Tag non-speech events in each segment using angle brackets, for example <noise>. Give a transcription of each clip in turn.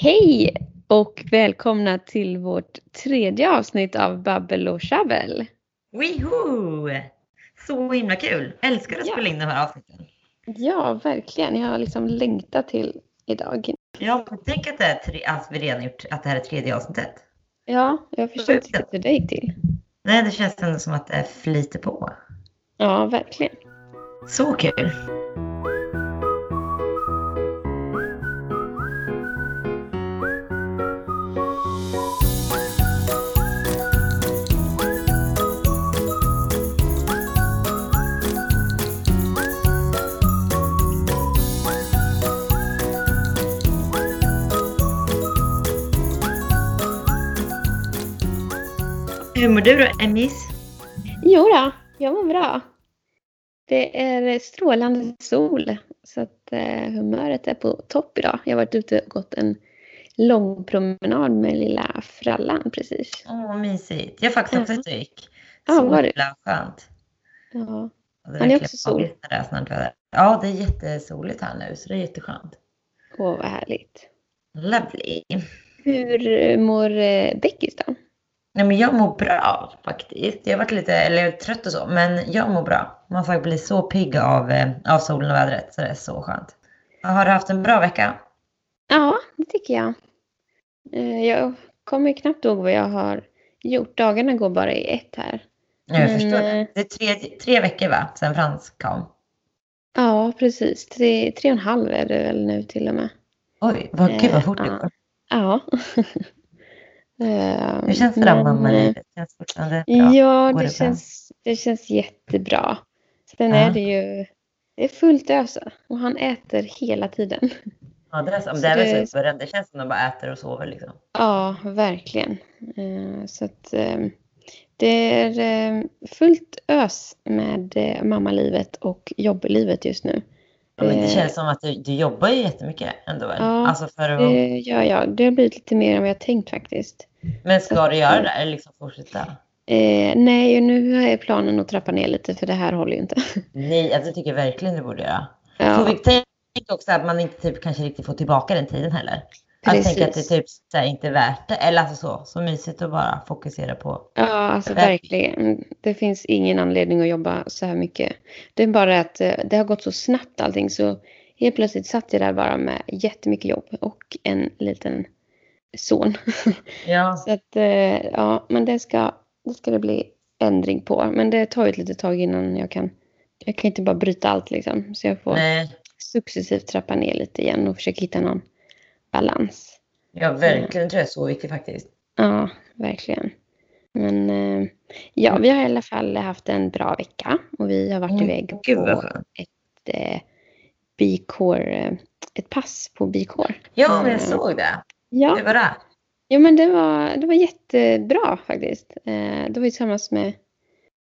Hej och välkomna till vårt tredje avsnitt av Babbel och Tjabbel. Wihoo! Så himla kul! Älskar att Ja. spela in de här avsnitten. Ja, verkligen. Jag har liksom längtat till idag. Ja, tänk att, det är tre, att vi redan gjort att det här är tredje avsnittet. Ja, jag förstår inte hur det gick till. Nej, det känns ändå som att det flyter på. Ja, verkligen. Så kul! Hur mår du då, Emis? Jo då, jag mår bra. Det är strålande sol så att eh, humöret är på topp idag. Jag har varit ute och gått en lång promenad med lilla frallan precis. Åh, mysigt. Jag faktiskt också Ja. gick. Ja, Så var det? skönt. Ja, ni verkligen också sol? är. Ja, det är jättesoligt här nu, så det är jätteskönt. åh vad härligt. Lovely. Hur mår eh, Beckis då? Nej, men jag mår bra faktiskt. Jag har varit lite eller trött och så, men jag mår bra. Man får bli så pigg av, eh, av solen och vädret, så det är så skönt. Har du haft en bra vecka? Ja, det tycker jag. Eh, Jag kommer knappt ihåg vad jag har gjort. Dagarna går bara i ett här. Ja, jag Men, förstår. eh, Det är tre, tre veckor va, sen Frans kom. Ja, precis. Tre, tre och en halv är det väl nu till och med. Oj, vad, gud vad fort det går. Ja. Eh, <laughs> Hur känns det då, men, mammalivet? Känns fortfarande bra? Ja, det det bra? känns, det känns jättebra. Sen Ja. är det ju det är fullt ös och han äter hela tiden. Ja, det, är så, så det är väl det- början. Det känns som att de bara äter och sover liksom. Ja, verkligen. Eh, Så att eh, det är eh, fullt ös med eh, mammalivet och jobblivet just nu. Ja, men det Eh, känns som att du, du jobbar ju jättemycket ändå väl? Ja, alltså för att, Det gör jag. Det har blivit lite mer än vad jag tänkt faktiskt. Men ska du göra det eller liksom fortsätta? Eh, nej, nu är planen att trappa ner lite för det här håller ju inte. <laughs> Nej, alltså, jag tycker verkligen du borde göra. Ja, vi tänka också att man inte typ kanske riktigt får tillbaka den tiden heller. Att precis. tänka att det typ så här, inte är värt det. Eller alltså så, så mysigt att bara fokusera på. Ja, alltså Verkligen. verkligen. Det finns ingen anledning att jobba så här mycket. Det är bara att eh, det har gått så snabbt allting så helt plötsligt satt jag där bara med jättemycket jobb och en liten son. <laughs> Ja, Så att eh, ja, men det ska, det ska det bli ändring på. Men det tar ju ett litet tag innan jag kan. Jag kan inte bara bryta allt liksom. Så jag får nej. successivt trappa ner lite igen och försöka hitta någon balans. Ja, verkligen. Det tror jag är så viktigt faktiskt. Ja, verkligen. Men eh, ja, vi har i alla fall haft en bra vecka och vi har varit Mm, iväg på ett eh, bikår, eh, ett pass på bikår. Ja, jag såg det. Ja, Hur var det? ja men det var, det var jättebra faktiskt. Eh, det var tillsammans med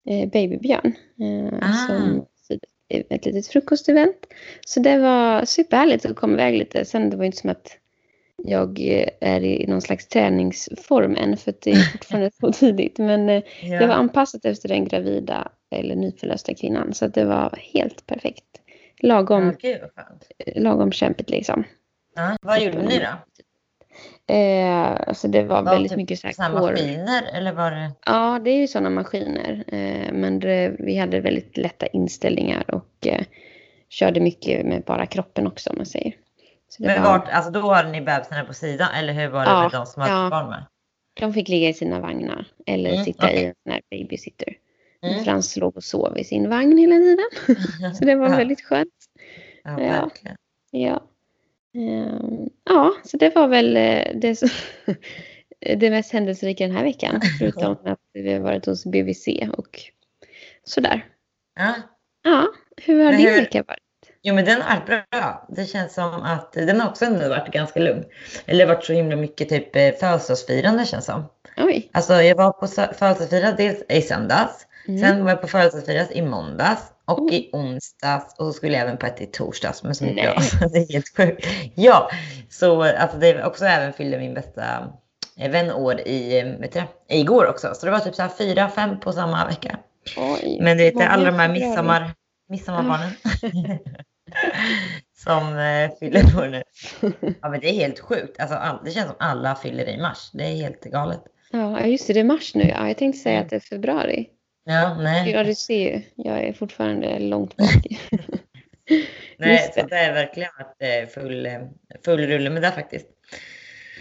eh, Babybjörn eh, Ah. som ett litet frukostevent. Så det var superhärligt att komma iväg lite. Sen det var inte som att jag eh, är i någon slags träningsform än för att det är fortfarande så <laughs> tidigt. Men eh, Ja. det var anpassat efter den gravida eller nyförlösta kvinnan. Så det var helt perfekt. Lagom, Ja, skönt. lagom kämpigt liksom. Ja, vad gjorde ni då? Eh, alltså det var Var väldigt typ mycket så här Samma core- maskiner eller var det? Ja, det är ju sådana maskiner. Eh, men det, vi hade väldigt lätta inställningar och eh, körde mycket med bara kroppen också om man säger. Men var, vart, alltså då hade ni bebisarna på sidan eller hur var det Ja, med de som hade ja. barn med? De fick ligga i sina vagnar eller Mm, sitta i okej. en sån här babysitter. Mm. Frans låg och sov i sin vagn hela tiden. <laughs> Så det var Ja. väldigt skönt. Ja. verkligen. Ja. Ehm, ja, så det var väl eh, det, som, <laughs> det mest händelserika den här veckan. <laughs> Förutom att vi har varit hos BVC och sådär. Ja. Ja, hur har Men din hur- vecka varit? Jo men den har varit bra. Det känns som att den har också ändå varit ganska lugn. Eller varit så himla mycket typ eh, födelsedagsfirande känns som. Oj. Alltså jag var på födelsedagsfirande dels i söndags. Mm. Sen var jag på födelsedagsfirande i måndags och Oj. i onsdags och så skulle jag även på ett i torsdags men som inte jag. Så <laughs> det är helt sjukt. Ja, så alltså det också även fyllde min bästa eh, vän år i, vet det, igår också. Så det var typ så här fyra, fem på samma vecka. Oj. Men du vet alla de här midsommar, midsommarbarnen. <laughs> som eh, fyller på nu. Ja, men det är helt sjukt. Alltså, all, det känns som alla fyller i mars. Det är helt galet. Ja, just det. Det är mars nu. Ja, jag tänkte säga Mm. att det är februari. Ja, nej. Ja, du ser ju. Jag är fortfarande långt bak. <laughs> <laughs> nej just så det. det är verkligen varit full, eh, full rulle med det faktiskt.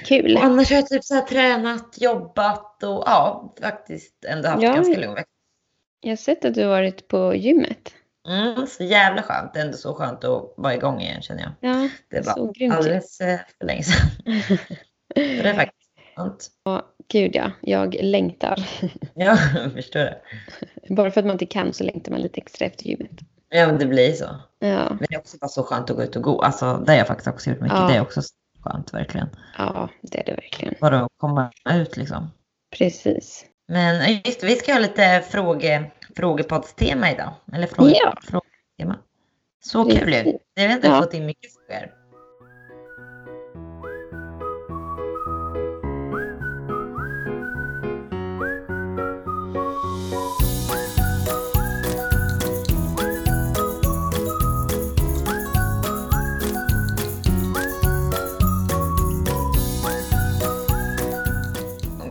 Kul. Och annars har jag typ så här tränat, jobbat och ja, faktiskt ändå haft Ja. ganska lugn vecka. Jag har sett att du har varit på gymmet. Mm, så jävla skönt. Det är ändå så skönt att vara igång igen känner jag. Ja, Det var alldeles eh, för länge sedan. <laughs> Det är faktiskt skönt. Gud ja, jag längtar. <laughs> Ja, jag <laughs> förstår det. Bara för att man inte kan så längtar man lite extra efter gymmet. Ja, men det blir så. Ja, Men det är också bara så skönt att gå ut och gå. Alltså, det har jag faktiskt också gjort mycket. Ja. Det är också så skönt verkligen. ja det är det verkligen. Bara att komma ut liksom. Precis. Men just vi ska ha lite fråge, frågepoddstema idag. Eller fråge, Ja. frågetema. Så kul ju. Precis. Vi har inte Ja. fått in mycket frågor.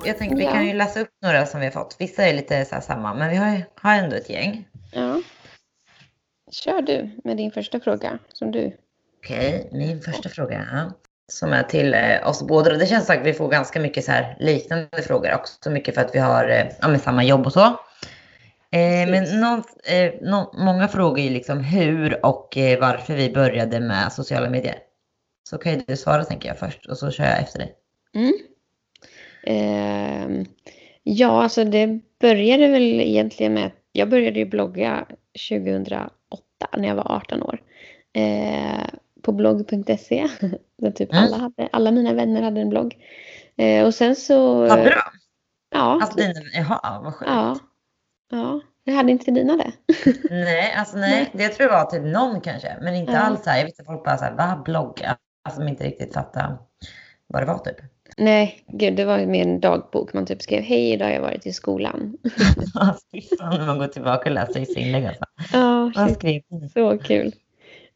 Jag tänkte vi Ja. kan ju läsa upp några som vi har fått. Vissa är lite så här samma, men vi har, har ändå ett gäng. Ja. Kör du med din första fråga som du. Okej, min första fråga ja, som är till eh, oss båda. Det känns som att vi får ganska mycket så här liknande frågor också. Mycket för att vi har eh, ja, med samma jobb och så. Eh, men någon, eh, nå- många frågar ju liksom hur och eh, varför vi började med sociala medier. Så kan ju du svara tänker jag först och så kör jag efter dig. Mm. Ehm, ja, alltså det började väl egentligen med att jag började ju blogga 2008 när jag var 18 år. Eh, på blogg.se. <laughs> Där typ Mm. alla, hade, alla mina vänner hade en blogg. Eh, och sen så... Vad bra! Ja, Alltså jaha, vad sjukt. ja, ja. Jag hade inte dina det. <laughs> Nej, alltså nej, det tror jag var typ någon kanske, men inte Ja. alls så här. Jag visste folk bara så här, va, blogga? Alltså de inte riktigt fattade vad det var typ. Nej, gud, det var mer en dagbok. Man typ skrev hej, idag har jag varit i skolan. <laughs> Alltså, fy fan, man går tillbaka och läser vissa inlägg alltså. Ja, skrev ni? Så kul.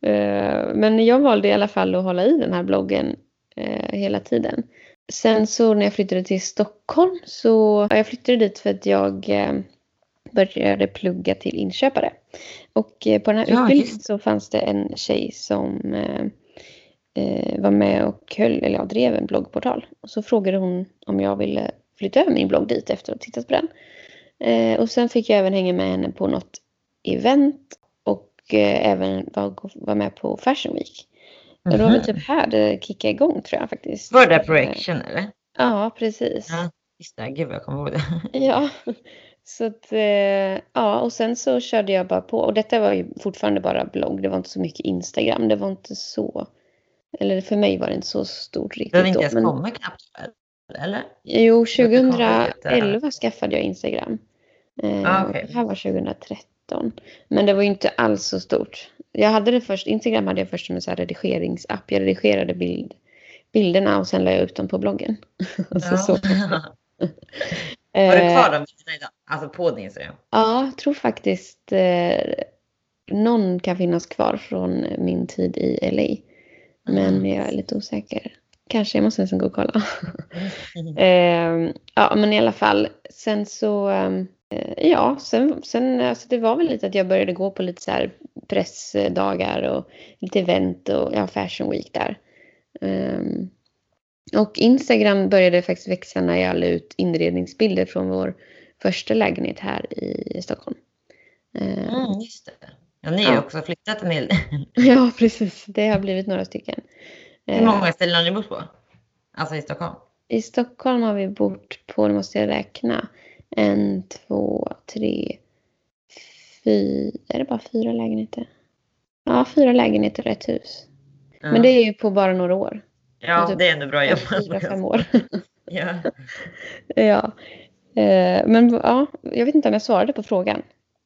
Eh, Men jag valde i alla fall att hålla i den här bloggen eh, hela tiden. Sen så när jag flyttade till Stockholm så, ja, jag flyttade dit för att jag eh, började plugga till inköpare. Och på den här Ja, utbildningen just så fanns det en tjej som eh, var med och höll, eller ja, drev en bloggportal. Och så frågade hon om jag ville flytta över min blogg dit efter att ha tittat på den. Eh, och sen fick jag även hänga med henne på något event och eh, även vara var med på Fashion Week. Och det var väl Mhm. typ här det kickade igång tror jag faktiskt. Var det på Action eller? Ja, precis. Ja, just det. Gud vad jag kommer ihåg det. <laughs> Ja, så att, eh, ja, och sen så körde jag bara på. Och detta var ju fortfarande bara blogg. Det var inte så mycket Instagram. Det var inte så, eller för mig var det inte så stort riktigt hade inte då. ens Men, kommit knappt. Eller? jo, det kom lite- 2011 skaffade jag Instagram. Eh, Ah, okej. Det här var 2013. Men det var ju inte alls så stort. Jag hade det först, Instagram hade jag först som en så redigeringsapp. Jag redigerade bild, bilderna och sen la jag ut dem på bloggen. Alltså, <laughs> så. <laughs> Var det Eh, kvar de bilderna idag? Alltså på din Instagram? Ja, jag tror faktiskt eh, någon kan finnas kvar från min tid i LA. Men Mm. jag är lite osäker. Kanske, jag måste nästan gå och kolla. <laughs> eh, ja, men i alla fall. Sen så, eh, ja, sen, sen alltså det var väl lite att jag började gå på lite så här pressdagar och lite event och ja, Fashion Week där. Ehm, och Instagram började faktiskt växa när jag la ut inredningsbilder från vår första lägenhet här i Stockholm. Eh, Mm, just det. Ja, ni har Ja. också flyttat en hel <laughs> Ja, precis. Det har blivit några stycken. Hur Eh, många ställen har ni bott på? Alltså i Stockholm? I Stockholm har vi bott på, nu måste jag räkna, en, två, tre, fyra, är det bara fyra lägenheter? Ja, fyra lägenheter och ett hus. Ja. Men det är ju på bara några år. Ja, typ det är ändå bra jobbat. fyra, fem <laughs> år. Ja. <laughs> ja. Eh, Men ja, jag vet inte om jag svarade på frågan.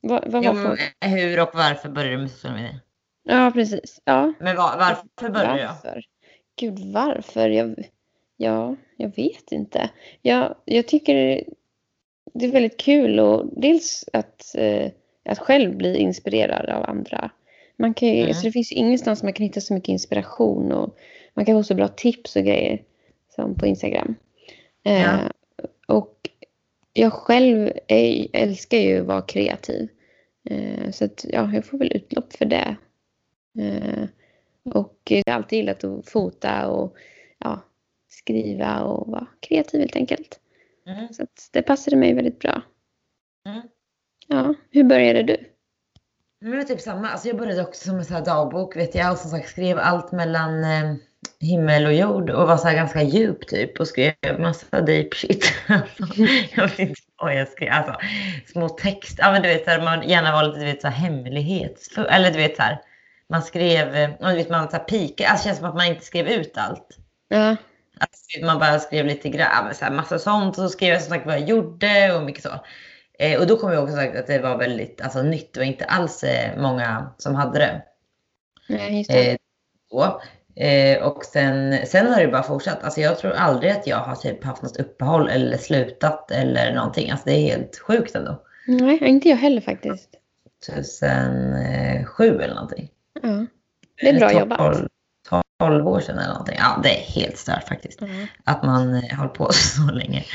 Vad, vad var Jo, men hur och varför började du med sociala medier? Ja, precis. Ja, Men var, varför började? Varför? Gud, varför? Jag, ja, jag vet inte. Jag, jag tycker det är väldigt kul och dels att, eh, att själv bli inspirerad av andra Man kan ju, Mm. så det finns ju ingenstans man kan hitta så mycket inspiration och man kan få så bra tips och grejer som på Instagram. Eh, Ja. och jag själv är, älskar ju att vara kreativ. Eh, så att, ja, jag får väl utlopp för det. Eh, och jag har alltid gillat att fota och ja, skriva och vara kreativ helt enkelt. Mm. Så att det passade mig väldigt bra. Mm. Ja, hur började du? Men det var typ samma. Alltså jag började också som en sån här dagbok vet jag. Och som sagt skrev allt mellan eh, himmel och jord. Och var så ganska djup typ. Och skrev massa deep shit. <laughs> Alltså, jag vet inte vad jag skrev. Alltså små text. Ja men du vet så här, man gärna var lite du vet så här hemlighetsfull. Eller du vet så här. Man skrev, eh, du vet man så här pika. Alltså det känns som att man inte skrev ut allt. Ja, Alltså, man bara skrev lite grann, så här, massa sånt och så skrev jag som sagt vad jag gjorde och mycket så. Eh, och då kom jag också sagt att det var väldigt alltså, nytt. Det var inte alls eh, många som hade det. nej, just det. Eh. Eh, och sen, sen har det bara fortsatt. Alltså, jag tror aldrig att jag har typ haft något uppehåll eller slutat eller någonting. Alltså, det är helt sjukt ändå. Nej, inte jag heller faktiskt. 2007 eller någonting. Ja, det är bra Eller jobbat. 12, 12 år sedan eller någonting. Ja, det är helt stört faktiskt. Ja. att man eh, håller på <laughs> så länge. <laughs>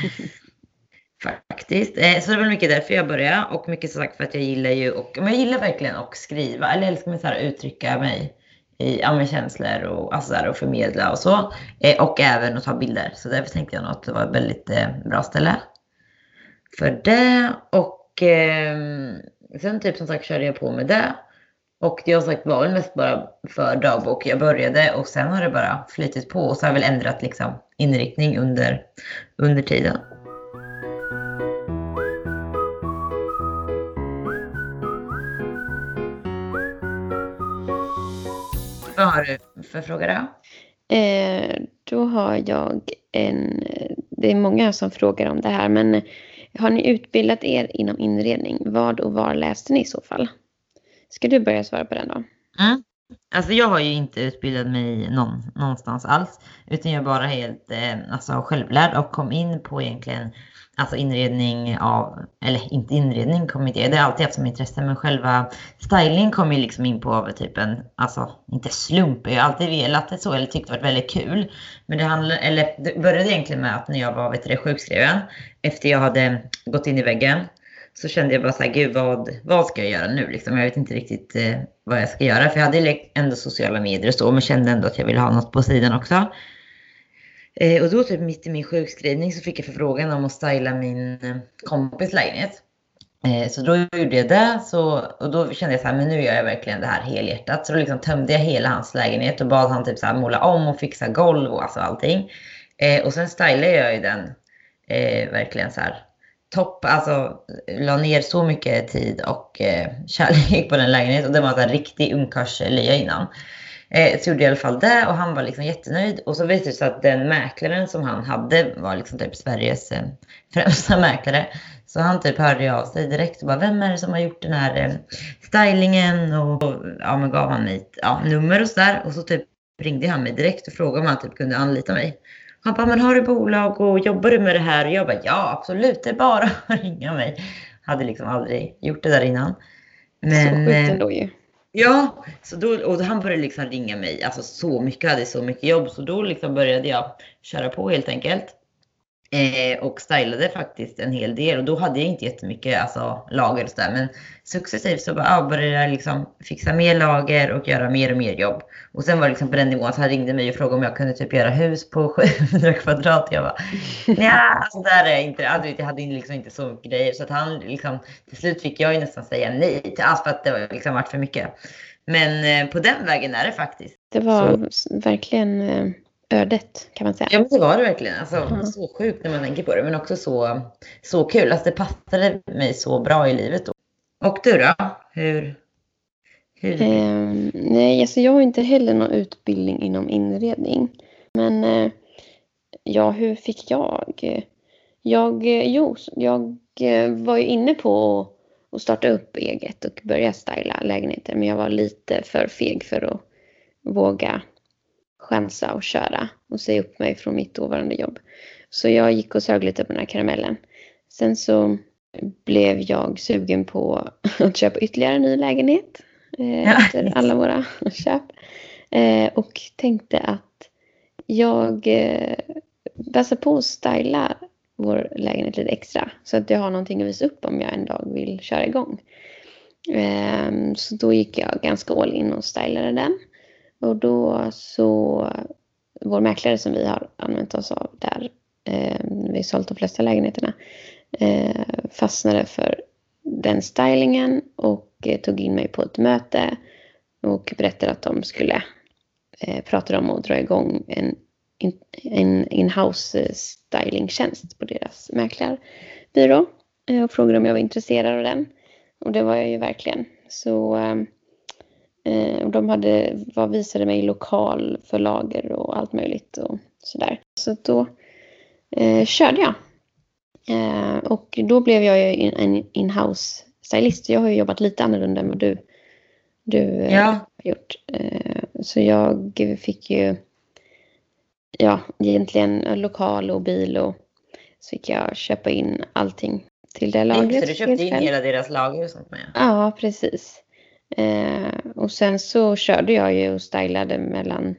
Faktiskt. Eh, Så det var mycket därför jag började och mycket som sagt för att jag gillar ju och men jag gillar verkligen att skriva eller älskar mig så här uttrycka mig i ja, med känslor och alltså där, och förmedla och så. Eh, Och även att ta bilder. Så därför tänkte jag nog att det var ett väldigt eh, bra ställe för det. Och eh, sen typ som sagt körde jag på med det. Och det har sagt var väl mest bara för dagbok jag började och sen har det bara flytit på och så har jag väl ändrat liksom inriktning under, under tiden. Vad har du för fråga då? Eh, då har jag en... Det är många som frågar om det här, men har ni utbildat er inom inredning? Vad och var läste ni i så fall? Ska du börja svara på den då? Mm. Alltså jag har ju inte utbildat mig någon, någonstans alls. Utan jag är bara helt eh, alltså, självlärd och kom in på egentligen alltså inredning av, eller inte inredning kom inte, det har alltid haft som intresse men själva styling kom ju liksom in på av typ en, alltså inte slump, jag har alltid velat det så eller tyckt det varit väldigt kul. Men det handlade, eller det började egentligen med att när jag var vet du, sjukskriven, efter jag hade gått in i väggen, så kände jag bara så här, gud vad, vad ska jag göra nu liksom? Jag vet inte riktigt eh, vad jag ska göra. För jag hade ju ändå sociala medier och så, men kände ändå att jag ville ha något på sidan också. Eh, och då typ mitt i min sjukskrivning så fick jag förfrågan om att styla min eh, kompis lägenhet. Eh, så då gjorde jag det så, och då kände jag så här, men nu gör jag verkligen det här helhjärtat. Så då liksom tömde jag hela hans lägenhet och bad han typ så här måla om och fixa golv och alltså allting. Eh, och sen stylade jag ju den eh, verkligen så här topp, alltså la ner så mycket tid och eh, kärlek på den lägenheten. Och det var en riktig ungkarlslya innan. Eh, så gjorde jag i alla fall det och han var liksom jättenöjd. Och så visade det sig att den mäklaren som han hade var liksom typ Sveriges eh, <laughs> främsta mäklare. Så han typ hörde av sig direkt och bara, vem är det som har gjort den här eh, stylingen? Och, och ja, men gav han mig ja, nummer och sådär. Och så typ ringde han mig direkt och frågade om han typ kunde anlita mig. Han bara, men har du bolag och jobbar du med det här? Och jag bara, ja absolut, det är bara <laughs> att ringa mig. Hade liksom aldrig gjort det där innan. Men, så sjukt eh, ändå ju. Ja, så då, och han började liksom ringa mig, alltså så mycket, jag hade så mycket jobb, så då liksom började jag köra på helt enkelt. Eh, och stylade faktiskt en hel del och då hade jag inte jättemycket alltså, lager och sådär. Men successivt så bara, ja, började jag liksom fixa mer lager och göra mer och mer jobb. Och sen var det liksom på den nivån så han ringde mig och frågade om jag kunde typ göra hus på <laughs> 700 kvadrat. Jag bara, ja, alltså där är jag inte. Alltså, jag hade liksom inte så mycket grejer. Så att han liksom, till slut fick jag ju nästan säga nej till allt för att det var liksom varit för mycket. Men eh, på den vägen är det faktiskt. Det var s- verkligen eh, ödet kan man säga. Ja men det var det verkligen. Alltså, Mhm. Så sjukt när man tänker på det. Men också så, så kul. Alltså, det passade mig så bra i livet. Då. Och du då? Hur? hur? Ehm, nej, alltså jag har inte heller någon utbildning inom inredning. Men eh, ja, hur fick jag? Jag, eh, jo, jag eh, var ju inne på att- att starta upp eget och börja styla lägenheter. Men jag var lite för feg för att våga chansa och köra och säga upp mig från mitt dåvarande jobb. Så jag gick och sög lite på den här karamellen. Sen så blev jag sugen på <laughs> att köpa ytterligare en ny lägenhet. eh, Ja. efter <laughs> alla våra <laughs> köp. Eh, och tänkte att jag eh, passar på att styla vår lägenhet lite extra. Så att jag har någonting att visa upp om jag en dag vill köra igång. Eh, så då gick jag ganska all in och stylade den. Och då så, vår mäklare som vi har använt oss av där, eh, vi har sålt de flesta lägenheterna, eh, fastnade för den stylingen och eh, tog in mig på ett möte och berättade att de skulle eh, prata om att dra igång en, in, en in-house eh, stylingtjänst på deras mäklarbyrå eh, och frågade om jag var intresserad av den. Och det var jag ju verkligen. Så eh, eh, och de hade, var, visade mig lokal för lager och allt möjligt och sådär. Så då eh, körde jag. Eh, och då blev jag ju en in-house stylist. Jag har ju jobbat lite annorlunda än vad du, du eh, Ja. har gjort. Eh, så jag fick ju ja, egentligen lokal och bil och så fick jag köpa in allting till det lagret. Så du köpte in hela deras lager och sånt med? Ja, precis. Eh, och sen så körde jag ju och stylade mellan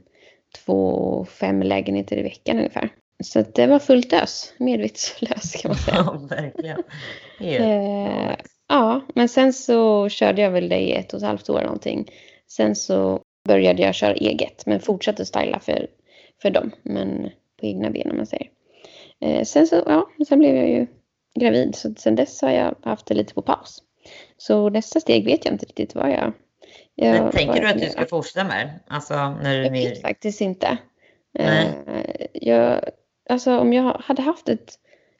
två och fem lägenheter i veckan ungefär. Så det var fullt ös, medvetslös kan man säga. <laughs> Ja, verkligen. Eh, ja, men sen så körde jag väl det i ett och ett halvt år någonting. Sen så började jag köra eget, men fortsatte styla för, för dem. Men på egna ben om man säger. Eh, sen så, ja, sen blev jag ju gravid. Så sen dess har jag haft det lite på paus. Så nästa steg vet jag inte riktigt vad jag... jag Men tänker du att du ska fortsätta med? Alltså när du Jag vet faktiskt inte. Nej. Eh, jag, alltså om jag hade haft ett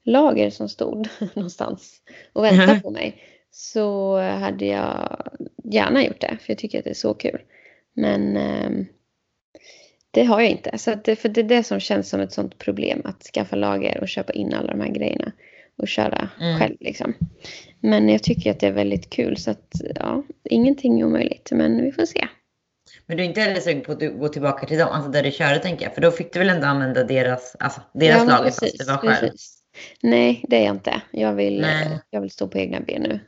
lager som stod <laughs> någonstans och väntade Mhm. på mig så hade jag gärna gjort det. För jag tycker att det är så kul. Men ehm, det har jag inte. Så det, för det är det som känns som ett sånt problem. Att skaffa lager och köpa in alla de här grejerna. Och köra Mm. själv liksom. Men jag tycker att det är väldigt kul. Så att ja, ingenting är omöjligt. Men vi får se. Men du är inte heller sugen på att gå tillbaka till dem, alltså där du körde tänker jag. För då fick du väl ändå använda deras, alltså, deras men lager fast du var själv. precis. Nej, det är jag inte. Jag vill, Nej. jag vill stå på egna ben nu.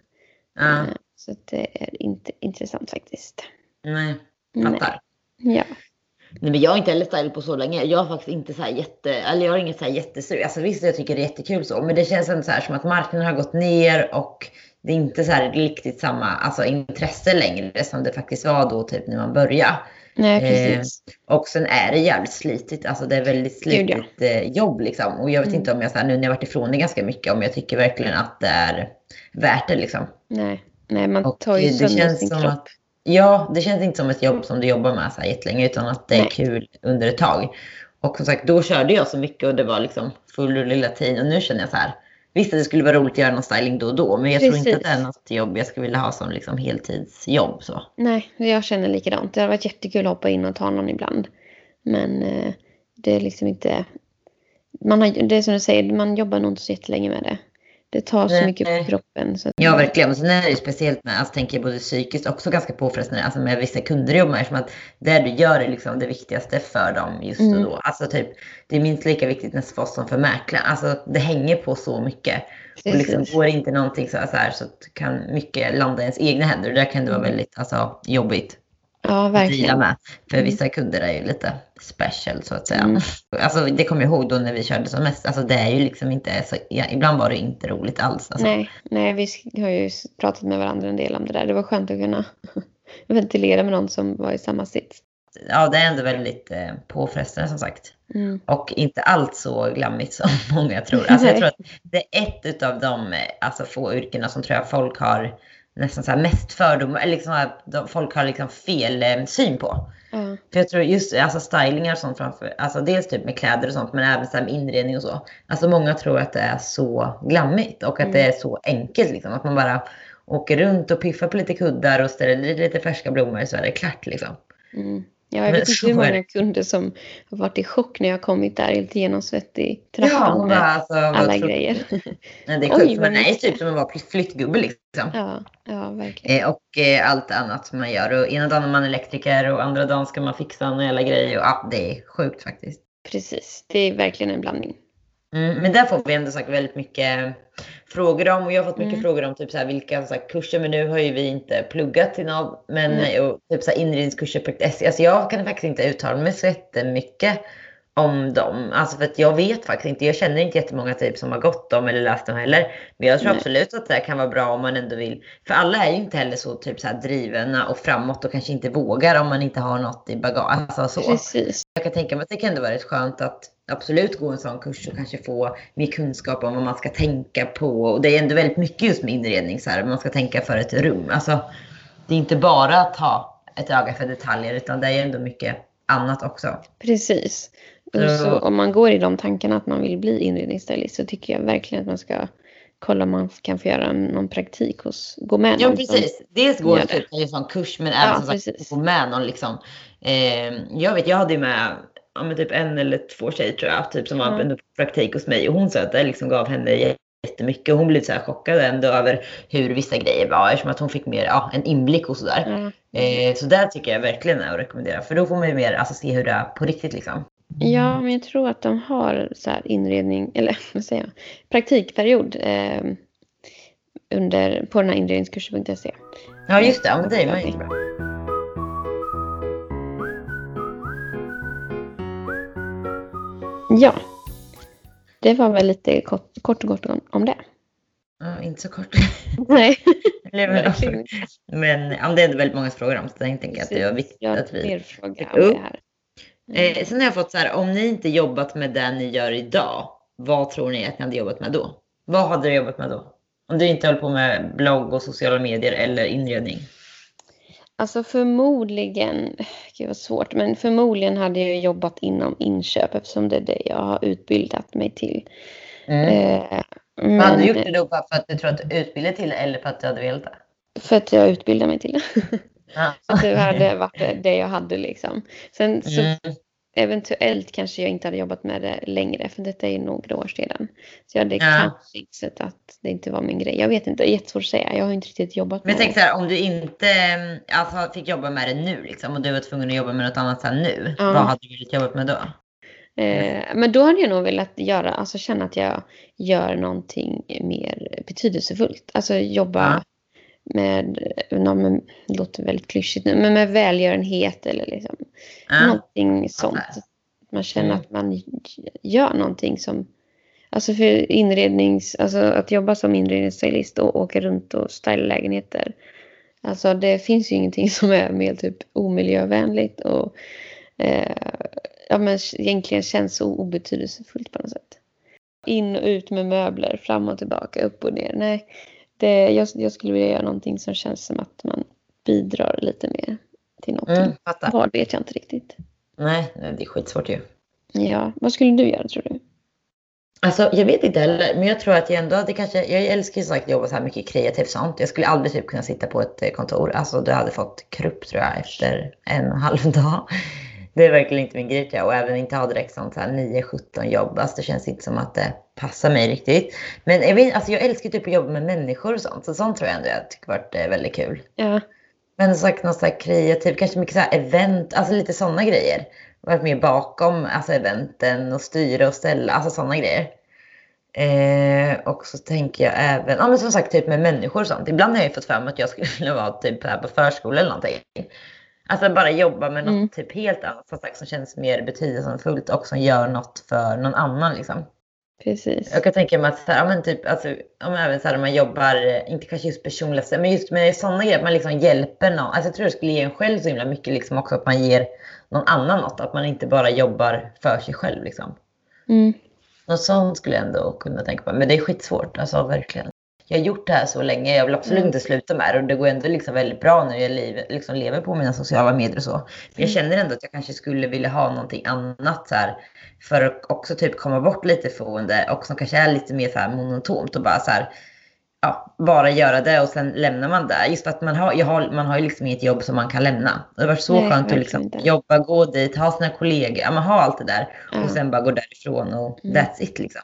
Ja, Eh, Så det är inte intressant faktiskt. nej, Nej. fattar. Ja. Nej, men jag har inte heller stylat på så länge. Jag har faktiskt inte så här jätte, eller jag har inget så här jättesug. Alltså visst, jag tycker det är jättekul så, men det känns ändå så här som att marknaden har gått ner och det är inte så här riktigt samma alltså, intresse längre som det faktiskt var då typ när man började. Nej, Eh, precis. Och sen är det jävligt slitigt. Alltså det är väldigt Gud, ja. slitigt eh, jobb liksom. Och jag vet Mm. inte om jag så här, nu när jag varit ifrån det ganska mycket, om jag tycker verkligen att det är värt det liksom. Nej. Nej, man Och tar ju det sönder sin kropp. att, ja, det känns inte som ett jobb som du jobbar med så här jättelänge utan att det är kul under ett tag. Och som sagt, då körde jag så mycket och det var liksom full rulle hela tiden. Och nu känner jag så här, visst att det skulle vara roligt att göra någon styling då och då, men jag tror inte att det är Precis. något jobb jag skulle vilja ha som liksom heltidsjobb. Så. Nej, jag känner likadant. Det har varit jättekul att hoppa in och ta någon ibland. Men eh, det är liksom inte... Man har, det är som du säger, man jobbar nog inte så jättelänge med det. Det tar så mycket på kroppen. Så att, Ja, verkligen. Och sen är det ju speciellt med, alltså tänker jag både psykiskt också ganska påfrestande, alltså med vissa kunder jag jobbar med, som att det du gör är liksom det viktigaste för dem just Mm. då. Alltså typ, det är minst lika viktigt nästan för oss som för mäklaren. Alltså det hänger på så mycket. Och liksom Precis. går inte någonting så här, så här så kan mycket landa i ens egna händer. Och där kan det vara Mm. väldigt alltså, jobbigt Ja, verkligen. med. För Mm. vissa kunder är ju lite special så att säga. Mm. Alltså det kommer jag ihåg då när vi körde som mest. Alltså det är ju liksom inte så, ja, ibland var det inte roligt alls. Alltså. Nej, nej, vi har ju pratat med varandra en del om det där. Det var skönt att kunna <laughs> ventilera med någon som var i samma sits. Ja, det är ändå väldigt eh, påfrestande som sagt. Mm. Och inte alls så glammigt som <laughs> många tror. Alltså jag tror att det är ett av de eh, alltså, få yrkena som tror jag folk har nästan så här mest fördomar, eller liksom att de, folk har liksom fel eh, syn på. Ja, För jag tror just alltså stylingar och sånt framför, alltså dels typ med kläder och sånt men även så här med inredning och så. Alltså många tror att det är så glammigt och att det Mm. är så enkelt liksom. Att man bara åker runt och piffar på lite kuddar och ställer lite färska blommor så är det klart liksom. mm. Ja jag vet inte hur många kunder som har varit i chock när jag kommit där helt genomsvettig i Ja, hon bara alltså. alla grejer. <laughs> Nej, det är sjukt, man är typ som att vara flyttgubbe liksom. Ja, ja, verkligen. Eh, och eh, allt annat man gör. Och ena dagen är man elektriker och andra dagen ska man fixa en jävla grej. Och ja, det är sjukt faktiskt. Precis. Det är verkligen en blandning. Mm, men där får vi ändå sagt väldigt mycket frågor om och jag har fått mycket Mm. frågor om typ så här, vilka så här, kurser, men nu har ju vi inte pluggat till något, men Nej. och, typ så här, inredningskurser.se. Alltså jag kan faktiskt inte uttala mig så jättemycket om dem. Alltså för att jag vet faktiskt inte, jag känner inte jättemånga typ som har gått dem eller läst dem heller. Men jag tror Nej. absolut att det här kan vara bra om man ändå vill. För alla är ju inte heller så typ så här drivna och framåt och kanske inte vågar om man inte har något i bagage. Alltså så. Precis. Jag kan tänka mig att det kan ändå vara rätt skönt att absolut gå en sån kurs och kanske få mer kunskap om vad man ska tänka på. Och det är ändå väldigt mycket just med inredning, så här, man ska tänka för ett rum. Alltså, det är inte bara att ha ett öga för detaljer utan det är ändå mycket annat också. Precis. Och Ja. så om man går i de tankarna att man vill bli inredningsstylist så tycker jag verkligen att man ska kolla om man kan få göra någon praktik hos, gå med Ja någon som- precis. Dels går det typ en sån kurs men Ja, även som sagt få med någon liksom. Eh, jag vet, jag hade ju med ja, men typ en eller två tjejer tror jag, typ som var under praktik hos mig och hon sa att det liksom gav henne jättemycket hon blev så här chockad ändå över hur vissa grejer var eftersom att hon fick mer ja, en inblick och sådär. Ja. Eh, så där tycker jag verkligen är att rekommendera för då får man ju mer alltså, se hur det är på riktigt liksom. Ja, men jag tror att de har så inredning, eller <laughs> vad säger jag, praktikperiod eh, under, på den här inredningskursen.se. Ja just det, ja, men det är man ju jättebra. Ja, det var väl lite kort, kort och gott om, om det. Ja, inte så kort. <laughs> Nej, men, men det är ändå väldigt många frågor om så jag tänker att det var viktigt att vi om upp. Mm. Eh, sen har jag fått så här, om ni inte jobbat med det ni gör idag, vad tror ni att ni hade jobbat med då? Vad hade du jobbat med då? Om du inte höll på med blogg och sociala medier eller inredning. Alltså förmodligen, gud vad svårt, men förmodligen hade jag jobbat inom inköp eftersom det är det jag har utbildat mig till. Eh, Mm. Hade du men gjort det då bara för att du tror att du utbildar till det eller för att du hade velat det? för att jag utbildade mig till det. <laughs> Ja. Att det hade varit det- det jag hade liksom. Sen så Mm. Eventuellt kanske jag inte hade jobbat med det längre för detta är ju några år sedan. Så jag hade Ja. kanske insett att det inte var min grej. Jag vet inte, det är jättesvårt att säga. Jag har inte riktigt jobbat Men jag med tänker så här, om du inte mm, alltså, fick jobba med det nu liksom, och du var tvungen att jobba med något annat här nu, Ja. vad hade du velat jobba med då? Eh, men då hade jag nog velat göra, alltså känna att jag gör någonting mer betydelsefullt. Alltså jobba Ja. Med, men, det låter väldigt klyschigt nu, men med välgörenhet eller liksom Ja. någonting sånt. Man känner Mm. att man gör någonting som, alltså för inrednings, alltså att jobba som inredningsstylist och åka runt och styla lägenheter. Alltså det finns ju ingenting <laughs> som är mer typ omiljövänligt och eh, ja, men egentligen känns så obetydelsefullt på något sätt. In och ut med möbler, fram och tillbaka, upp och ner. Nej, det, jag, jag skulle vilja göra någonting som känns som att man bidrar lite mer till någonting. Mm, fattar. Vad vet jag inte riktigt. Nej, det är skitsvårt ju. Ja, vad skulle du göra tror du? Alltså jag vet inte heller, men jag tror att jag ändå hade kanske, jag älskar ju sagt att jobba så här mycket kreativt sånt. Jag skulle aldrig typ kunna sitta på ett eh, kontor, alltså du hade fått krupp tror jag efter en <laughs> halv dag. Det är verkligen inte min grej och även inte ha direkt sånt så här 9-17 jobb, alltså det känns inte som att det passar mig riktigt. Men jag, vet, alltså, jag älskar typ att jobba med människor och sånt, så sånt tror jag ändå jag tycker varit eh, väldigt kul. Ja, Men sagt något så här kreativt, kanske mycket så här event, alltså lite sådana grejer. Varit med bakom alltså eventen och styra och ställa, alltså sådana grejer. Eh, och så tänker jag även, ja men som sagt typ med människor och sånt. Ibland har jag ju fått mig att jag skulle <laughs> vara typ här på förskola eller någonting. Alltså bara jobba med något Mm. typ helt annat som sagt som känns mer betydelsefullt och som gör något för någon annan liksom. precis. Jag kan tänka mig att så här, ja, men typ, alltså, men även så här, om man jobbar, eh, inte kanske just personligt, men just med sådana grejer, att man liksom hjälper någon. Alltså, jag tror det skulle ge en själv så himla mycket liksom också att man ger någon annan något. Att man inte bara jobbar för sig själv liksom. Mm. Något sånt skulle jag ändå kunna tänka på. Men det är skitsvårt, alltså verkligen. Jag har gjort det här så länge, jag vill absolut Mm. inte sluta med det och det går ändå liksom väldigt bra när jag lever, liksom lever på mina sociala medier och så. Men jag Mm. känner ändå att jag kanske skulle vilja ha någonting annat så här för att också typ komma bort lite från det och som kanske är lite mer så här monotont och bara så här ja, bara göra det och sen lämnar man det. Just för att man har, jag har, man har ju liksom inget jobb som man kan lämna. Det har varit så Nej, skönt att liksom inte. jobba, gå dit, ha sina kollegor, ja, man har allt det där Ja. och sen bara gå därifrån och Mm. that's it liksom.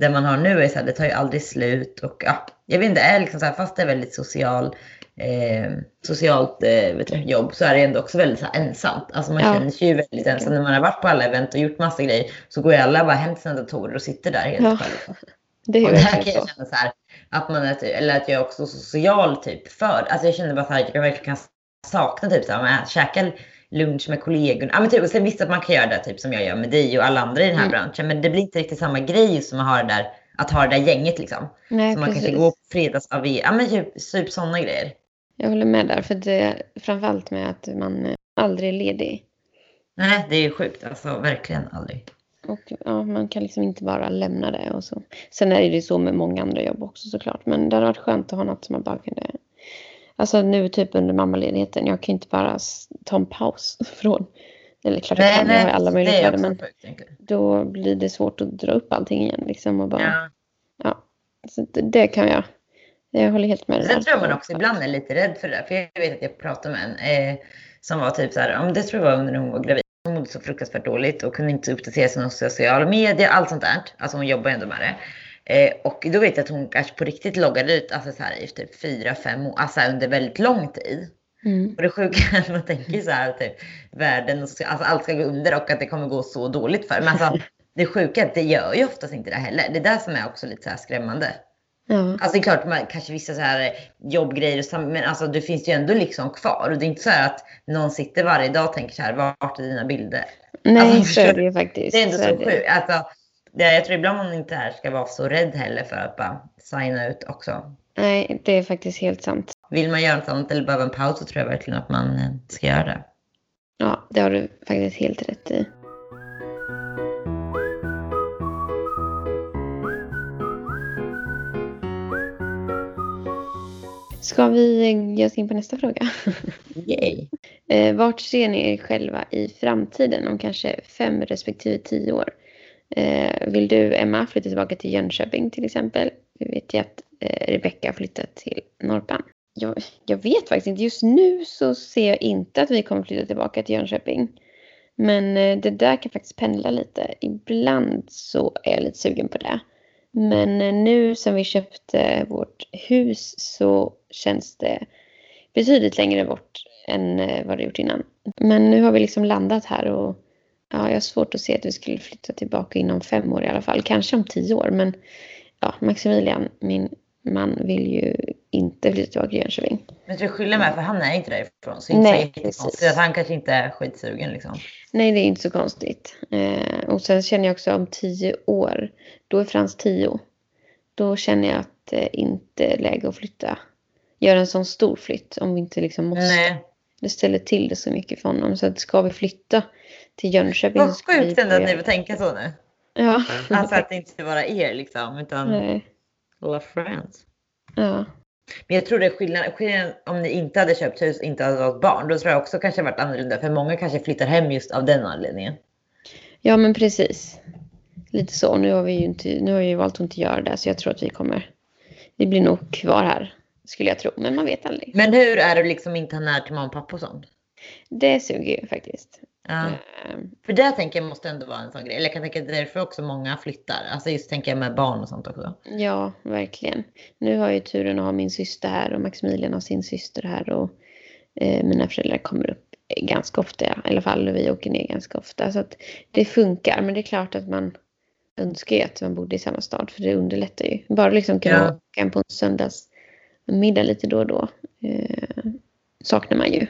Det man har nu är så här, det tar ju aldrig slut och ja, jag vet inte, är liksom så här, fast det är väldigt social eh, socialt eh, du, jobb så är det ändå också väldigt här, ensamt. Alltså man Ja. känner sig ju väldigt ensam. När man har varit på alla event och gjort massa grejer så går ju alla bara hem till sina datorer och sitter där helt Ja. själva. Det är Och där kan jag känna så här, att man är, eller att jag är också social typ för, alltså jag känner bara så här, jag verkligen kan sakna typ så här, men käka lunch med kollegor. Ja men typ, och sen visst att man kan göra det typ som jag gör med dig och alla andra i den här Mm. branschen, men det blir inte riktigt samma grej som att ha det där, att ha det där gänget liksom. Nej, så man precis. kanske går på fredags-AV, ja men typ, typ sådana grejer. Jag håller med där. För det, framförallt med att man eh, aldrig är ledig. Nej, det är ju sjukt, alltså verkligen aldrig. Och ja, man kan liksom inte bara lämna det och så. Sen är det ju så med många andra jobb också såklart. Men det hade varit skönt att ha något som man bara kunde... Alltså nu typ under mammaledigheten. Jag kan ju inte bara ta en paus <laughs> från... Eller klart jag kan, jag har alla möjligheter. Men sjukt då blir det svårt att dra upp allting igen liksom. Och bara, Ja. ja. Så det, det kan jag. Jag håller helt med dig Sen tror jag man också ibland är lite rädd för det där. För jag vet att jag pratade med en eh, som var typ så här, om det tror jag var under hon var gravid. Hon mådde så fruktansvärt dåligt och kunde inte uppdatera sig på sociala medier, allt sånt där. Alltså hon jobbar ändå med det. Eh, och då vet jag att hon kanske på riktigt loggade ut alltså så här, i typ fyra, fem år, alltså under väldigt lång tid. Mm. Och det sjuka är att man tänker så här typ världen alltså allt ska gå under och att det kommer gå så dåligt för. Men alltså <laughs> det sjuka är att det gör ju oftast inte det heller. Det är där som är också lite så här skrämmande. Ja. Alltså det är klart, man, kanske vissa så här jobbgrejer, och sam- men alltså det finns ju ändå liksom kvar. Och det är inte så här att någon sitter varje dag och tänker så här, vart är dina bilder? Nej, Alltså, så är det ju faktiskt. Det är ändå Så så det. sjukt. Alltså, det, jag tror ibland man inte här ska vara så rädd heller för att bara signa ut också. Nej, det är faktiskt helt sant. Vill man göra något annat eller behöver en paus så tror jag verkligen att man eh, ska göra det. Ja, det har du faktiskt helt rätt i. Ska vi ge oss in på nästa fråga? <laughs> Yay. Eh, vart ser ni er själva i framtiden om kanske fem respektive tio år? Eh, vill du, Emma, flytta tillbaka till Jönköping till exempel? Vi vet ju att eh, Rebecka har flyttat till Norrpan. Jag, jag vet faktiskt inte. Just nu så ser jag inte att vi kommer flytta tillbaka till Jönköping. Men eh, det där kan faktiskt pendla lite. Ibland så är jag lite sugen på det. Men eh, nu sen vi köpte vårt hus så känns det betydligt längre bort än eh, vad det gjort innan. Men nu har vi liksom landat här och ja, jag har svårt att se att vi skulle flytta tillbaka inom fem år i alla fall. Kanske om tio år, men ja, Maximilian, min man, vill ju inte flytta tillbaka till Jönköping. Men du skillnaden med, för han är inte därifrån. Så är Nej, inte så precis. att han kanske inte är skitsugen liksom. Nej, det är inte så konstigt. Eh, och sen känner jag också om tio år, då är Frans tio. Då känner jag att det inte är läge att flytta. Göra en sån stor flytt om vi inte liksom måste. Nej. Det ställer till det så mycket för honom. Så att ska vi flytta till Jönköping Vad ska sjukt ändå att ni får tänka så nu. Ja. Alltså att det inte bara er liksom, utan Nej. alla friends. Ja. Men jag tror det är skillnad, skillnaden om ni inte hade köpt hus och inte hade varit barn. Då tror jag också kanske varit annorlunda. För många kanske flyttar hem just av den anledningen. ja, men precis. Lite så. Nu har vi ju inte, nu har vi valt att inte göra det. Så jag tror att vi kommer. Vi blir nog kvar här. Skulle jag tro. Men man vet aldrig. Men hur är det liksom inte ha nära till mamma och pappa och sånt? Det suger ju faktiskt. Ja. Ehm, För det tänker jag måste ändå vara en sån grej. Eller jag kan tänka att det är därför också många flyttar. Alltså just tänker jag med barn och sånt också. Ja, verkligen. Nu har jag ju turen att ha min syster här och Maximilian har sin syster här och eh, mina föräldrar kommer upp ganska ofta, ja. i alla fall och vi åker ner ganska ofta. Så att det funkar, men det är klart att man önskar ju att man bodde i samma stad för det underlättar ju. Bara liksom kunna Ja. åka på en söndags middag lite då och då eh, saknar man ju.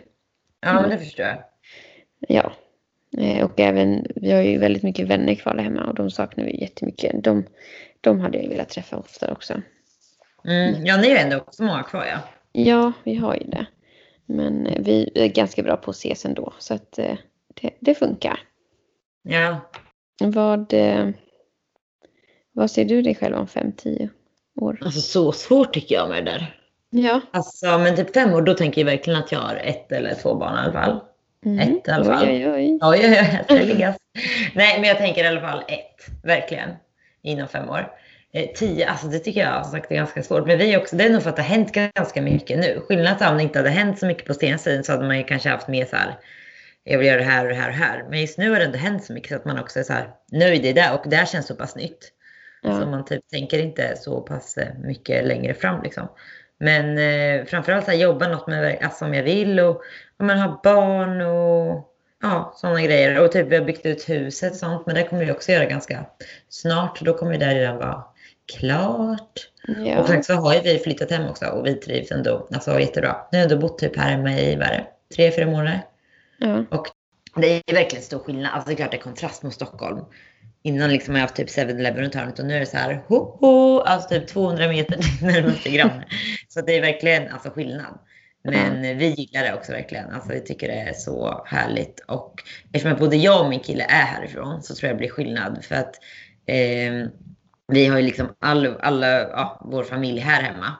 Ja, men det förstår jag. Ja. Eh, och även, vi har ju väldigt mycket vänner kvar där hemma och de saknar vi jättemycket. De, de hade jag velat träffa ofta också. Mm. Ja, ni är ju ändå också många kvar ja. Ja, vi har ju det. Men eh, vi är ganska bra på att ses ändå. Så att eh, det, det funkar. Ja. Vad, eh, vad ser du dig själv om fem, tio år? Alltså så svårt tycker jag med det där. Ja. Alltså men typ fem år då tänker jag verkligen att jag har ett eller två barn i alla fall. Mm. Ett i alla fall. Oj, oj, oj. Oj, oj, oj. Nej, men jag tänker i alla fall ett, verkligen, inom fem år. Eh, tio, alltså det tycker jag som sagt är ganska svårt. Men vi också, det är nog för att det har hänt ganska mycket nu. Skillnaden om det inte hade hänt så mycket på senaste tiden så hade man ju kanske haft mer så här, jag vill göra det här och det här och det här. Men just nu har det inte hänt så mycket så att man också är så här nöjd i det och det här känns så pass nytt. Så Ja. man typ tänker inte så pass eh, mycket längre fram liksom. Men eh, framförallt så här, jobba något med, alltså, som jag vill och om man har barn och ja, sådana grejer. Och typ vi har byggt ut huset och sånt, men det kommer vi också göra ganska snart. Då kommer det redan vara klart. Ja. Och faktiskt så har ju vi flyttat hem också och vi trivs ändå alltså, jättebra. Nu har jag ändå bott typ här hemma i, vad tre, fyra månader. Ja. Och det är verkligen stor skillnad. Alltså det är klart det är kontrast mot Stockholm. Innan liksom har jag haft typ 7-Eleven runt hörnet och nu är det så här, ho, ho, alltså typ 200 meter till <laughs> närmaste granne. så det är verkligen alltså skillnad. Men vi gillar det också verkligen. Alltså vi tycker det är så härligt. Och eftersom både jag och min kille är härifrån så tror jag det blir skillnad. För att eh, vi har ju liksom all, alla, ja, vår familj här hemma.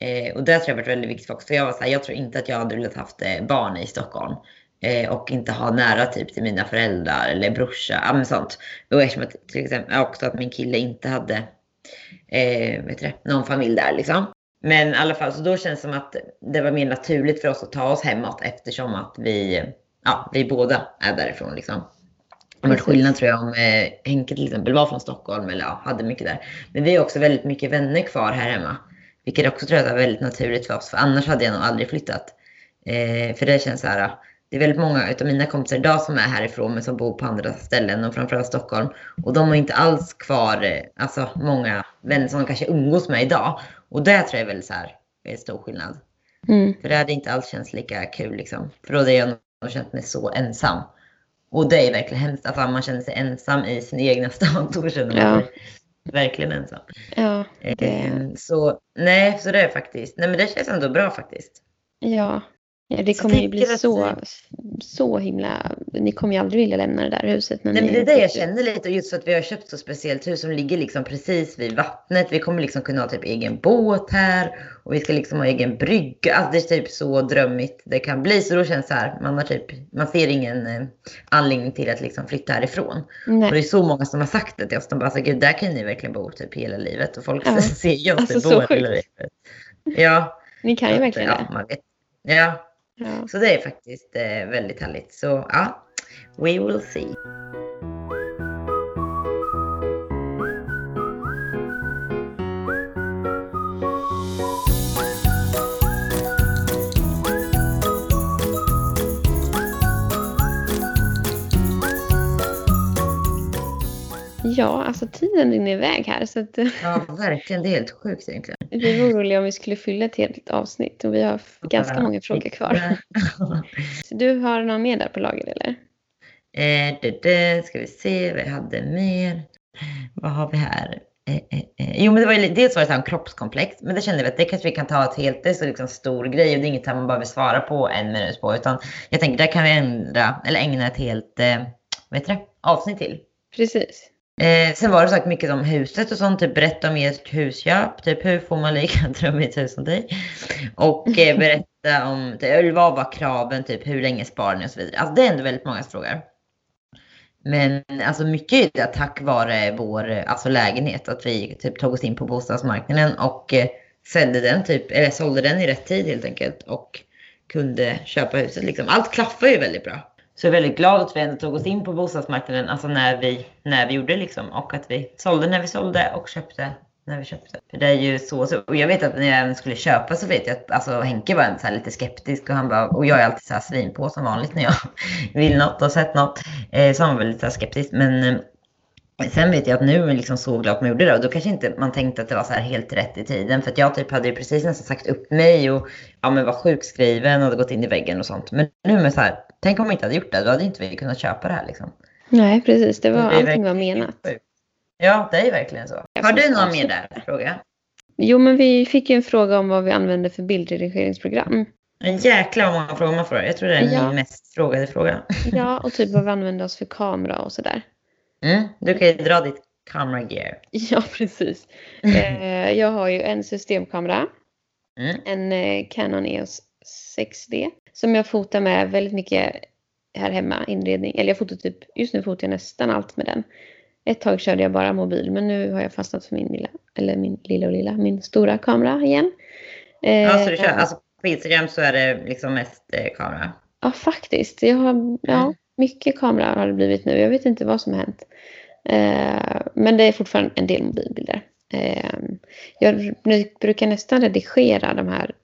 Eh, och det tror jag varit väldigt viktigt för också. För jag var så här, jag tror inte att jag hade velat haft eh, barn i Stockholm. Eh, och inte ha nära typ till mina föräldrar eller brorsa. Ja men sånt. Och eftersom att till exempel också att min kille inte hade eh, vet det, någon familj där liksom. Men i alla fall, så då känns det som att det var mer naturligt för oss att ta oss hemåt eftersom att vi, ja, vi båda är därifrån liksom. Det var skillnad tror jag om eh, Henke till exempel var från Stockholm eller ja, hade mycket där. Men vi har också väldigt mycket vänner kvar här hemma. Vilket också tror jag är väldigt naturligt för oss. För annars hade jag nog aldrig flyttat. Eh, för det känns så här. Det är väldigt många av mina kompisar idag som är härifrån men som bor på andra ställen och framförallt Stockholm. Och de har inte alls kvar eh, alltså, många vänner som de kanske umgås med idag. Och det tror jag är väldigt så här, är stor skillnad. Mm. För det hade inte alls känts lika kul liksom. För då hade jag nog känt mig så ensam. Och det är verkligen hemskt. Alltså man känner sig ensam i sin egna <laughs> stad. Då känner man ja. sig verkligen ensam. Ja, det... Ehm, så nej, så det är faktiskt. Nej men det känns ändå bra faktiskt. Ja, Ja, det kommer ju bli så, så himla... Ni kommer ju aldrig vilja lämna det där huset. Nej, men det är det jag känner lite. just för att vi har köpt så speciellt hus som ligger liksom precis vid vattnet. Vi kommer liksom kunna ha typ egen båt här. Och vi ska liksom ha egen brygga. Alltså det är typ så drömmigt det kan bli. Så då känns det så här. Man, har typ, man ser ingen eh, anledning till att liksom flytta härifrån. Nej. Och det är så många som har sagt det till oss. De bara, alltså, gud där kan ni verkligen bo typ hela livet. Och folk ja. <laughs> ser ju oss alltså, bo hela livet. Ja. Ni kan ju verkligen ja, det. Ja, Ja. Så det är faktiskt eh, väldigt härligt. Så ja, we will see. Ja, alltså tiden rinner iväg här. Så att... Ja, verkligen. Det är helt sjukt egentligen. <laughs> Vi var oroliga om vi skulle fylla ett helt avsnitt och vi har ganska många frågor kvar. <laughs> Så du har någon mer där på lager eller? Eh, det, det ska vi se jag hade mer. Vad har vi här? Eh, eh, eh. Jo, men det var ju, dels var det så här en kroppskomplex, men det kände vi att det kanske vi kan ta ett helt, det är så liksom stor grej och det är inget man vill svara på en minut på, utan jag tänker där kan vi ändra, eller ägna ett helt, eh, vad heter det, avsnitt till. Precis. Eh, sen var det sagt mycket om huset och sånt. Typ berätta om ert husköp. Typ hur får man lika <laughs> dröm i ett hus som dig? Och eh, <laughs> berätta om typ, vad var kraven, typ hur länge sparar ni och så vidare. Alltså det är ändå väldigt många frågor. Men alltså mycket är det tack vare vår alltså lägenhet. Att vi typ tog oss in på bostadsmarknaden och eh, sålde den typ, eller sålde den i rätt tid helt enkelt. Och kunde köpa huset liksom. Allt klaffar ju väldigt bra. Så jag är väldigt glad att vi ändå tog oss in på bostadsmarknaden, alltså när vi, när vi gjorde liksom. Och att vi sålde när vi sålde och köpte när vi köpte. För det är ju så, så och jag vet att när jag skulle köpa så vet jag att alltså, Henke var så lite skeptisk och han bara, och jag är alltid så här svin på som vanligt när jag <laughs> vill något och sett något. Eh, så han var väldigt så skeptisk. Men eh, Sen vet jag att nu är liksom så glad att man gjorde det och då kanske inte man tänkte att det var så här helt rätt i tiden. För att jag typ hade ju precis nästan sagt upp mig och ja, men var sjukskriven och hade gått in i väggen och sånt. Men nu med så här, tänk om vi inte hade gjort det, då hade inte vi kunnat köpa det här liksom. Nej, precis. Det var, det allting var menat. Ja, det är verkligen så. Har du någon mer där fråga? Jo, men vi fick ju en fråga om vad vi använder för bildredigeringsprogram. En jäkla många frågor man får. Jag tror det är ja. min mest frågade fråga. Ja, <laughs> och typ vad vi använder oss för kamera och sådär. Mm, du kan ju dra ditt camera gear. <laughs> Ja, precis. eh, jag har ju en systemkamera. Mm. En eh, Canon EOS 6D. Som jag fotar med väldigt mycket här hemma, inredning. Eller jag fotar typ, just nu fotar jag nästan allt med den. Ett tag körde jag bara mobil men nu har jag fastnat för min lilla, eller min lilla och lilla, min stora kamera igen. Eh, ja, så du kör, alltså på Instagram så är det liksom mest eh, kamera? Ja, faktiskt. Jag har, ja, mm. mycket kamera har det blivit nu. Jag vet inte vad som har hänt. Eh, men det är fortfarande en del mobilbilder. Jag brukar nästan redigera de här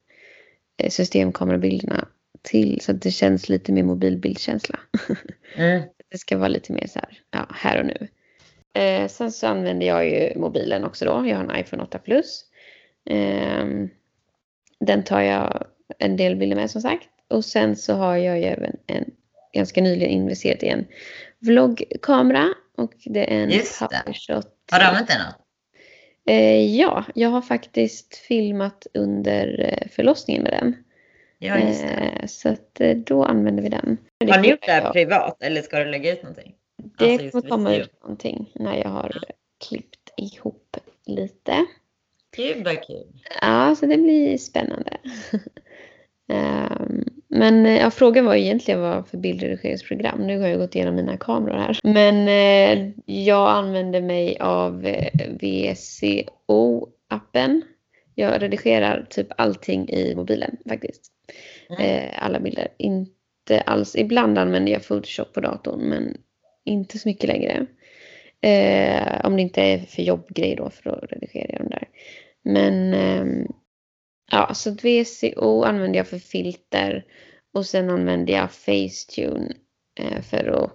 eh, systemkamerabilderna till så att det känns lite mer mobilbildkänsla. <laughs> Mm. Det ska vara lite mer så här, ja, här och nu. Eh, sen så använder jag ju mobilen också då. Jag har en iPhone 8 Plus. Eh, den tar jag en del bilder med som sagt. Och sen så har jag ju även en ganska nyligen investerat i en vloggkamera. Och det är en PowerShot. Har du använt den då? Eh, ja, jag har faktiskt filmat under eh, förlossningen med den. Ja, just det. Eh, så att eh, då använder vi den. Har ni gjort det här privat eller ska du lägga ut någonting? Det alltså kommer komma ut någonting när jag har ja. klippt ihop lite. Gud vad kul. Ja, så det blir spännande. um, <laughs> men ja, frågan var egentligen vad för bildredigeringsprogram. Nu har jag gått igenom mina kameror här. Men eh, jag använder mig av eh, VSCO-appen. Jag redigerar typ allting i mobilen faktiskt. Eh, alla bilder. Inte alls. Ibland använder jag Photoshop på datorn men inte så mycket längre. Eh, om det inte är för jobbgrej då för att redigera dem där. Men eh, ja, så VCO använder jag för filter och sen använder jag Facetune eh, för att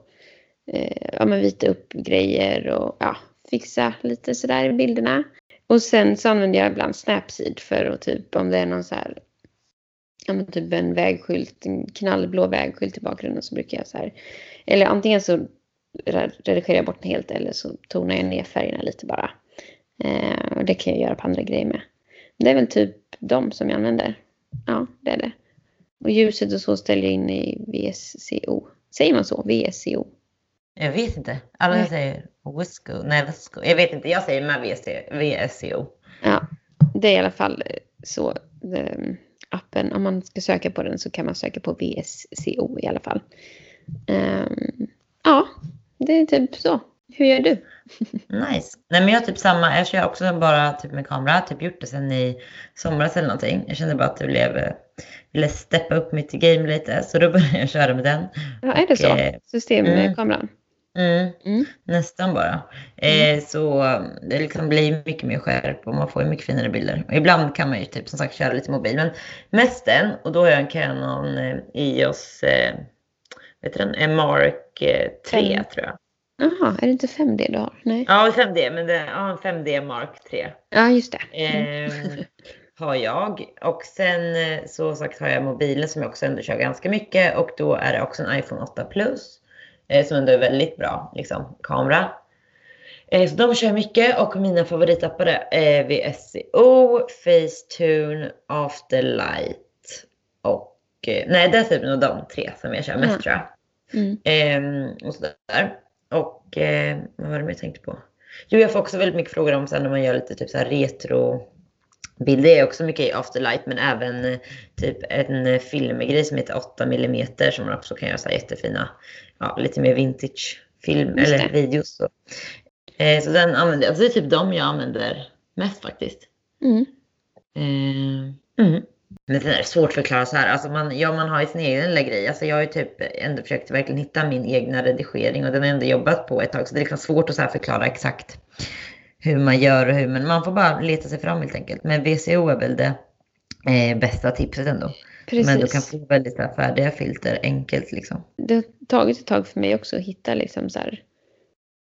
eh, ja, men vita upp grejer och ja, fixa lite sådär i bilderna. Och sen så använder jag ibland Snapseed för att typ om det är någon så här men typ en vägskylt, en knallblå vägskylt i bakgrunden så brukar jag så här, eller antingen så redigerar jag bort den helt eller så tonar jag ner färgerna lite bara. Eh, och det kan jag göra på andra grejer med. Det är väl typ de som jag använder. Ja, det är det. Och ljuset och så ställer jag in i VSCO. Säger man så? VSCO? Jag vet inte. Alla Nej. säger Visco. Nej, Visco. Jag vet inte. Jag säger med VSCO. Ja, det är i alla fall så. Det, appen, om man ska söka på den så kan man söka på VSCO i alla fall. Um, ja, det är typ så. Hur gör du? <laughs> Nice. Nej men jag typ samma, jag kör också bara typ med kamera, typ gjort det sen i somras eller någonting. Jag kände bara att det blev, ville steppa upp mitt game lite så då började jag köra med den. Ja, är det så? Eh, Systemkameran? Mm, mm. Nästan bara. Mm. Eh, så det liksom blir mycket mer skärp och man får mycket finare bilder. Och ibland kan man ju typ som sagt köra lite mobil. Men mest den och då har jag en Canon eh, EOS eh, vet du den? En Mark 3 mm. tror jag. Jaha, är det inte 5D du har? Nej. Ja, 5D, men det, ja, en 5D Mark 3. Ja, just det. Mm. Eh, har jag. Och sen eh, så sagt har jag mobilen som jag också ändå kör ganska mycket och då är det också en iPhone 8 Plus eh, som ändå är väldigt bra liksom, kamera. Eh, så de kör mycket och mina favoritappar är VSCO, Facetune, Afterlight och eh, nej det är typ nog de tre som jag kör mest mm. tror jag. Mm. Ehm, och sådär. Och eh, vad var det jag tänkte på? Jo, jag får också väldigt mycket frågor om sen när man gör lite typ så här retro bilder. är också mycket i afterlight men även eh, typ en filmgrej som heter 8 mm som man också kan göra så jättefina, ja, lite mer vintage film eller videos. Så. Eh, så den använder jag. Alltså det är typ de jag använder mest faktiskt. Mm. Eh, mm. Men sen är det svårt att förklara så här. Alltså man, ja, man har ju sin egen lilla grej. Alltså jag har ju typ ändå försökt verkligen hitta min egna redigering och den har jag ändå jobbat på ett tag. Så det är liksom svårt att så förklara exakt hur man gör och hur. Men man får bara leta sig fram helt enkelt. Men VCO är väl det eh, bästa tipset ändå. Precis. Men du kan få väldigt här, färdiga filter enkelt liksom. Det har tagit ett tag för mig också att hitta liksom så här,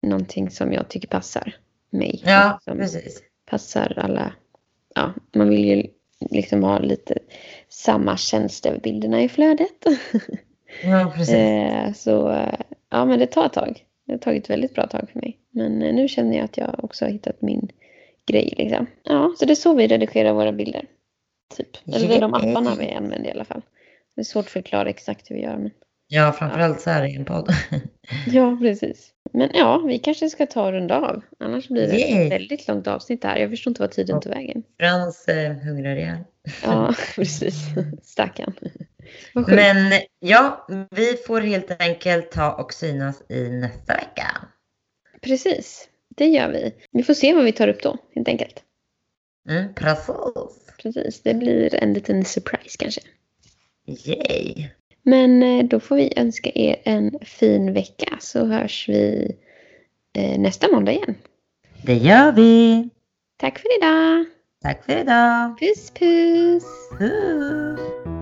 någonting som jag tycker passar mig. Ja, precis. Passar alla. Ja, man vill ju liksom ha lite samma känsla över bilderna i flödet. Ja, <laughs> precis. Eh, så ja, men det tar ett tag. Det har tagit ett väldigt bra tag för mig. Men eh, nu känner jag att jag också har hittat min grej. Liksom. Ja, så det är så vi redigerar våra bilder. Typ. Eller det är de apparna vi använder i alla fall. Det är svårt att förklara exakt hur vi gör. Men... Ja, framförallt så här i en podd. <laughs> ja, precis. Men ja, vi kanske ska ta och runda av. Annars blir det Yay. ett väldigt långt avsnitt här. Jag förstår inte vad tiden tog vägen. Frans eh, hungrar igen. Ja, <laughs> precis. Stackarn. Men ja, vi får helt enkelt ta och synas i nästa vecka. Precis, det gör vi. Vi får se vad vi tar upp då, helt enkelt. Mm, precis. Precis, det blir en liten surprise kanske. Yay! Men eh, då får vi önska er en fin vecka så hörs vi eh, nästa måndag igen. Det gör vi! Tack för idag. Tack för idag. Puss puss. Puss.